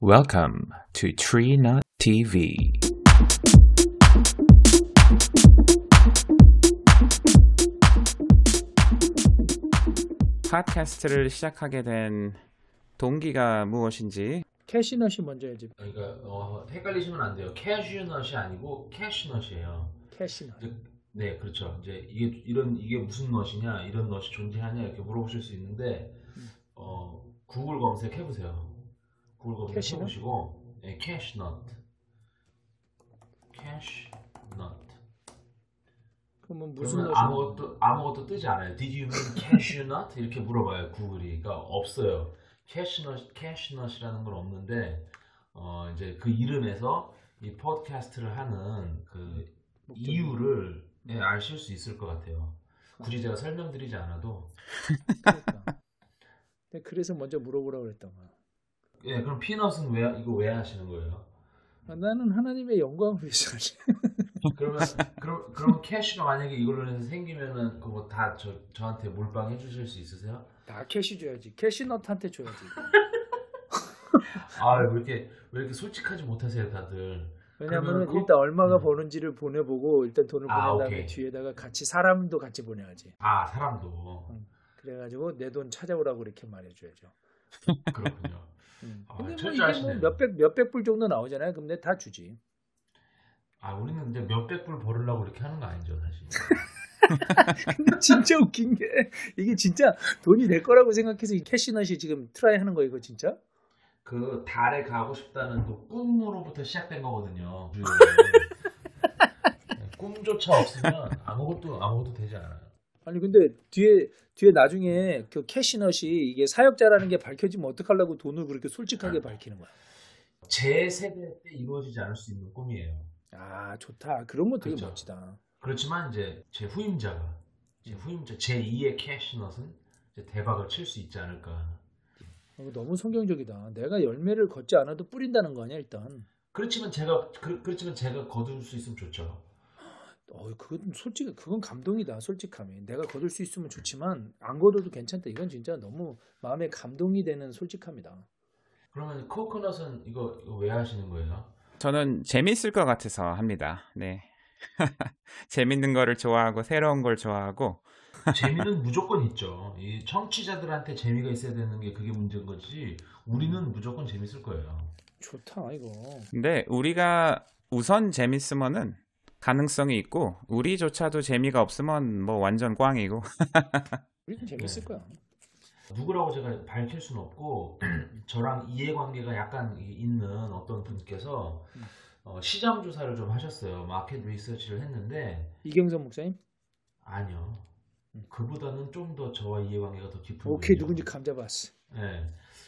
Welcome to Tree Nut TV. 팟캐스트를 시작하게 된 동기가 무엇인지 캐시넛이 먼저야지. 그러니까 어, 헷갈리시면 안 돼요. 캐슈넛이 아니고 캐시넛이에요. 캐시넛. 네, 그렇죠. 이제 이게 이런 이게 무슨 넛이냐, 이런 넛이 존재하냐 이렇게 물어보실 수 있는데 어, 구글 검색해 보세요. 구글 검색해 캐시넛? 보시고 네, 캐시넛, 캐시넛. 그러면 무슨 그러면 아무것도 아무것도 뜨지 않아요. Did you mean cashew nut? 이렇게 물어봐요 구글이. 그러니까 없어요. 캐시넛 캐시넛이라는 건 없는데 어 이제 그 이름에서 이 팟캐스트를 하는 그 목적이? 이유를 예, 아실 수 있을 것 같아요. 굳이 제가 설명드리지 않아도 그러니까. 근데 그래서 먼저 물어보라고 그랬던 거야. 예 그럼 피넛은 왜 이거 왜 하시는 거예요? 아, 나는 하나님의 영광을 위해서 하지. 그러면 그럼 그럼 캐시가 만약에 이걸로 해서 생기면은 그거 다 저 저한테 몰빵 해주실 수 있으세요? 다 캐시 줘야지. 캐시넛한테 줘야지. 아왜 이렇게 왜 이렇게 솔직하지 못하세요 다들? 왜냐면은 그러면 그- 일단 얼마가 음. 버는지를 보내보고 일단 돈을 아, 보낸 다음에 오케이. 뒤에다가 같이 사람도 같이 보내야지. 아 사람도 그래가지고 내 돈 찾아오라고 이렇게 말해줘야죠. 그렇군요. 음. 아, 근데 뭐 이게 뭐. 몇백 몇백 불 정도 나오잖아요. 내가 다 주지. 아 우리는 이제 몇백 불 벌으려고 이렇게 하는 거 아니죠 사실. 근데 진짜 웃긴 게 이게 진짜 돈이 될 거라고 생각해서 이 캐시넛이 지금 try 하는 거 이거 진짜? 그 달에 가고 싶다는 그 꿈으로부터 시작된 거거든요. 네, 꿈조차 없으면 아무것도 아무것도 되지 않아요. 아니 근데 뒤에 뒤에 나중에 그 캐시넛이 이게 사역자라는 게 밝혀지면 어떡하려고 돈을 그렇게 솔직하게 밝히는 거야. 제 세대 때 이루어지지 않을 수 있는 꿈이에요. 아 좋다. 그런 거 되게 그렇죠. 멋지다. 그렇지만 이제 제 후임자가 제 후임자 제 2의 캐시넛은 이제 대박을 칠 수 있지 않을까. 이거 너무 성경적이다. 내가 열매를 걷지 않아도 뿌린다는 거 아니야 일단. 그렇지만 제가 그, 그렇지만 제가 거둘 수 있으면 좋죠. 어 그건 솔직히 그건 감동이다. 솔직함이. 내가 거둘 수 있으면 좋지만 안 거둬도 괜찮다. 이건 진짜 너무 마음에 감동이 되는 솔직함이다. 그러면 코코넛은 이거, 이거 왜 하시는 거예요? 저는 재밌을 것 같아서 합니다. 네. 재밌는 거를 좋아하고 새로운 걸 좋아하고 재미는 무조건 있죠. 이 청취자들한테 재미가 있어야 되는 게 그게 문제인 거지. 우리는 무조건 재밌을 거예요. 좋다 이거. 근데 우리가 우선 재밌으면은 가능성이 있고 우리조차도 재미가 없으면 뭐 완전 꽝이고 우리는 재밌을 네. 거야. 누구라고 제가 밝힐 수는 없고 저랑 이해관계가 약간 있는 어떤 분께서 음. 어, 시장 조사를 좀 하셨어요. 마켓 리서치를 했는데 이경선 목사님? 아니요. 음. 그보다는 좀 더 저와 이해관계가 더 깊은 오케이 분이에요. 누군지 감 잡았어. 네.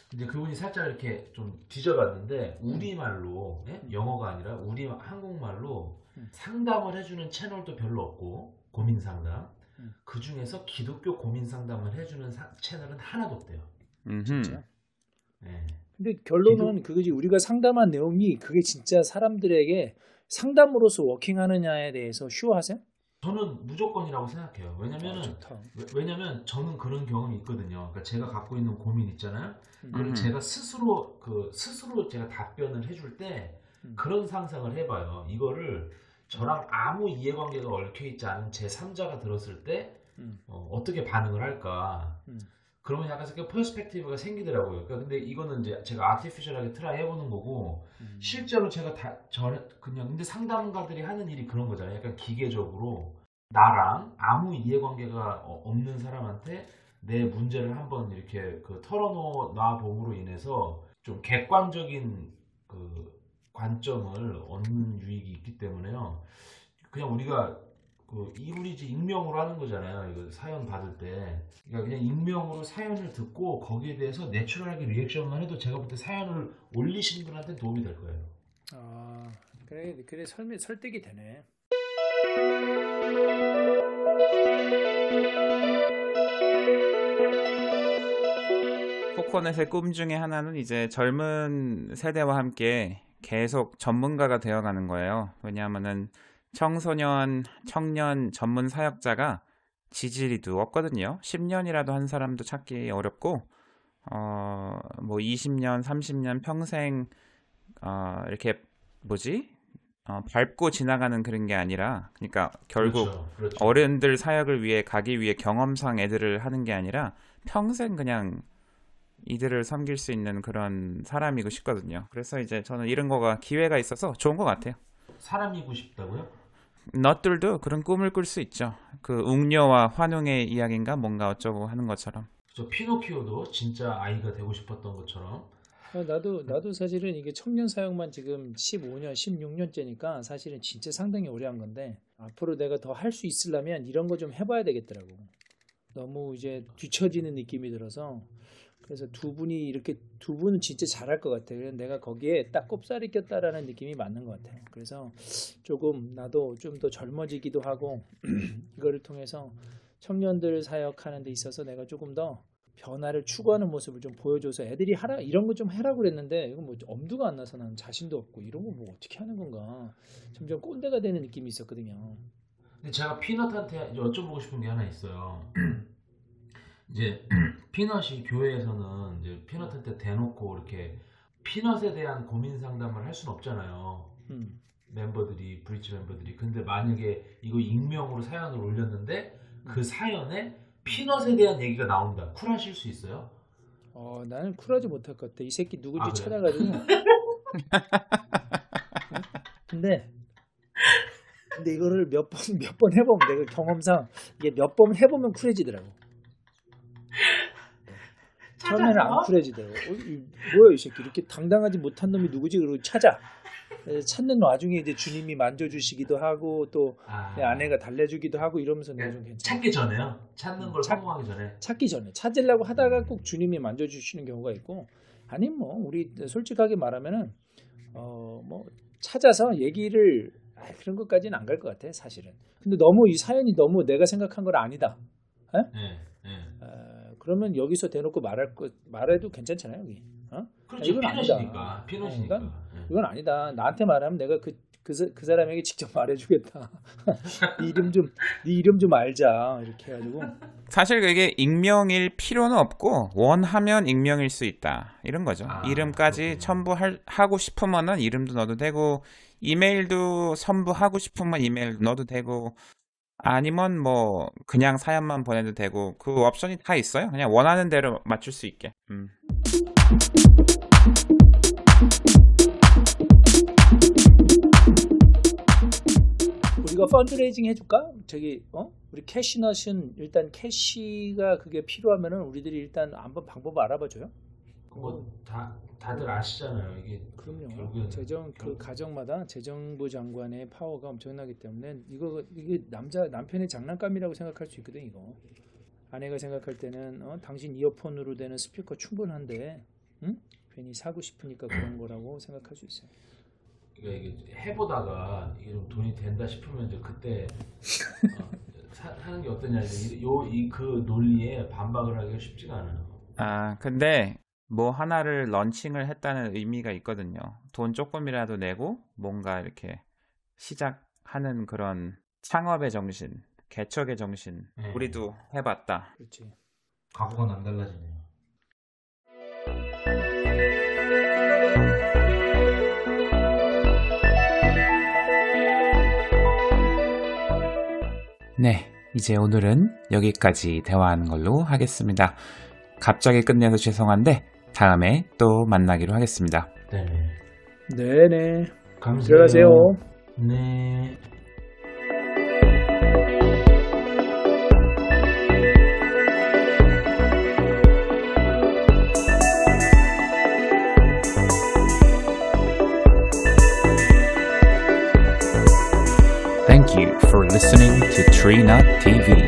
근데 그분이 살짝 이렇게 좀 뒤져봤는데 우리말로 예? 영어가 아니라 우리 한국말로 음. 상담을 해주는 채널도 별로 없고 고민 상담 음. 그 중에서 기독교 고민 상담을 해주는 사- 채널은 하나도 없대요. 진짜. 네. 근데 결론은 그거지 우리가 상담한 내용이 그게 진짜 사람들에게 상담으로서 워킹하느냐에 대해서 슈어하세요? 저는 무조건이라고 생각해요. 아, 왜냐면은 좋다. 왜- 왜냐면 저는 그런 경험이 있거든요. 그러니까 제가 갖고 있는 고민 있잖아요. 그걸 음. 제가 스스로 그 스스로 제가 답변을 해줄 때 음. 그런 상상을 해봐요. 이거를 저랑 아무 이해관계가 얽혀 있지 않은 제 3자가 들었을 때 음. 어, 떻게 반응을 할까? 음. 그러면 약간 그 perspective가 생기더라고요. 그러니까 근데 이거는 이제 제가 artificial하게 try 해보는 거고 음. 실제로 제가 다 저, 그냥 근데 상담가들이 하는 일이 그런 거잖아요. 약간 기계적으로 나랑 아무 이해관계가 어- 없는 사람한테 내 문제를 한번 이렇게 그 털어놓아 봄으로 인해서 좀 객관적인 그 관점을 얻는 유익이 있기 때문에요. 그냥 우리가 그 이우리지 익명으로 하는 거잖아요. 이거 사연 받을 때. 그러니까 그냥 익명으로 사연을 듣고 거기에 대해서 내추럴하게 리액션만 해도 제가 볼 때 사연을 올리신 분한테 도움이 될 거예요. 아 그래 그래 설명 설득이 되네. 코코넛의 꿈 중에 하나는 이제 젊은 세대와 함께 계속 전문가가 되어가는 거예요. 왜냐하면은 청소년, 청년 전문 사역자가 지지리도 없거든요. 10년이라도 한 사람도 찾기 어렵고 어, 뭐 20년, 30년 평생 어, 이렇게 뭐지? 어, 밟고 지나가는 그런 게 아니라 그러니까 결국 그렇죠. 그렇죠. 어른들 사역을 위해 가기 위해 경험상 애들을 하는 게 아니라 평생 그냥 이들을 섬길 수 있는 그런 사람이고 싶거든요. 그래서 이제 저는 이런 거가 기회가 있어서 좋은 것 같아요. 사람이고 싶다고요? 너들도 그런 꿈을 꿀 수 있죠. 그 웅녀와 환웅의 이야기인가 뭔가 어쩌고 하는 것처럼. 저 피노키오도 진짜 아이가 되고 싶었던 것처럼 어, 나도 나도 사실은 이게 청년 사역만 지금 15년, 16년째니까 사실은 진짜 상당히 오래 한 건데 앞으로 내가 더 할 수 있으려면 이런 거 좀 해봐야 되겠더라고. 너무 이제 뒤처지는 느낌이 들어서 그래서 두 분이 이렇게 두 분은 진짜 잘할 것 같아. 그래서 내가 거기에 딱 꼽살이 꼈다라는 느낌이 맞는 것 같아요. 그래서 조금 나도 좀 더 젊어지기도 하고 이거를 통해서 청년들 사역하는 데 있어서 내가 조금 더 변화를 추구하는 모습을 좀 보여줘서 애들이 하라 이런 거 좀 해라고 그랬는데 이건 뭐 엄두가 안 나서 나는 자신도 없고 이런 거 뭐 어떻게 하는 건가 점점 꼰대가 되는 느낌이 있었거든요. 근데 제가 피넛한테 여쭤보고 싶은 게 하나 있어요. 이제 피넛이 교회에서는 이제 피넛한테 대놓고 이렇게 피넛에 대한 고민 상담을 할 수는 없잖아요. 음. 멤버들이 브리치 멤버들이 근데 만약에 이거 익명으로 사연을 올렸는데 음. 그 사연에 피넛에 대한 얘기가 나온다. 쿨하실 수 있어요? 어 나는 쿨하지 못할 것 같아. 이 새끼 누군지 아? 찾아가지고. 근데 근데 이거를 몇 번 몇 번 해보면 내가 경험상 이게 몇 번 해보면 쿨해지더라고. 처음에는 안 쿨해지더라고. 어, 이, 뭐야 이 새끼 이렇게 당당하지 못한 놈이 누구지? 그러고 찾아. 그래서 찾는 와중에 이제 주님이 만져주시기도 하고 또 아, 내 아내가 달래주기도 하고 이러면서 내가 좀 괜찮아. 찾기 전에요. 찾는 걸 찾- 성공하기 전에. 찾기 전에 찾으려고 하다가 꼭 주님이 만져주시는 경우가 있고 아니면 뭐 우리 솔직하게 말하면은 어 뭐 찾아서 얘기를 아, 그런 것까지는 안 갈 것 같아 사실은. 근데 너무 이 사연이 너무 내가 생각한 건 아니다. 네, 네. 어, 그러면 여기서 대놓고 말할 거 말해도 괜찮잖아요 여기. 어? 그렇죠. 이건 아니다. 피넛이니까. 어, 네. 이건 아니다. 나한테 말하면 내가 그, 그, 사- 그 사람에게 직접 말해주겠다. 네 이름 좀, 네 이름 좀 알자. 이렇게 해가지고. 사실 그게 익명일 필요는 없고 원하면 익명일 수 있다 이런 거죠. 아, 이름까지. 첨부하고 싶으면은 이름도 넣어도 되고 이메일도 첨부하고 싶으면 이메일 넣어도 되고 아니면 뭐 그냥 사연만 보내도 되고 그 옵션이 다 있어요. 그냥 원하는 대로 맞출 수 있게. 음. 우리가 펀드레이징 해줄까? 저기, 어? 우리 캐시넛은 일단 캐시가 그게 필요하면은 우리들이 일단 한번 방법 알아봐줘요. 뭐다 다들 아시잖아요. 이게 그럼요. 결국엔 재정 그 가정마다 재정부 장관의 파워가 엄청나기 때문에 이거 이게 남자 남편의 장난감이라고 생각할 수 있거든 이거. 아내가 생각할 때는 어, 당신 이어폰으로 되는 스피커 충분한데, 응? 괜히 사고 싶으니까 그런 거라고 생각할 수 있어요. 그러니까 이게 해보다가 이게 좀 돈이 된다 싶으면 이제 그때 어, 사, 사는 게 어떠냐 요이 그 논리에 반박을 하기가 쉽지가 않아요. 아 근데 뭐 하나를 런칭을 했다는 의미가 있거든요. 돈 조금이라도 내고 뭔가 이렇게 시작하는 그런 창업의 정신, 개척의 정신 네. 우리도 해봤다. 그렇지. 각오가 남달라지네요. 네, 이제 오늘은 여기까지 대화하는 걸로 하겠습니다. 갑자기 끝내서 죄송한데 다음에 또 만나기로 하겠습니다. 네 네. 네네. 감사해요. 들어가세요. 네. Thank you for listening to Tree Nut TV.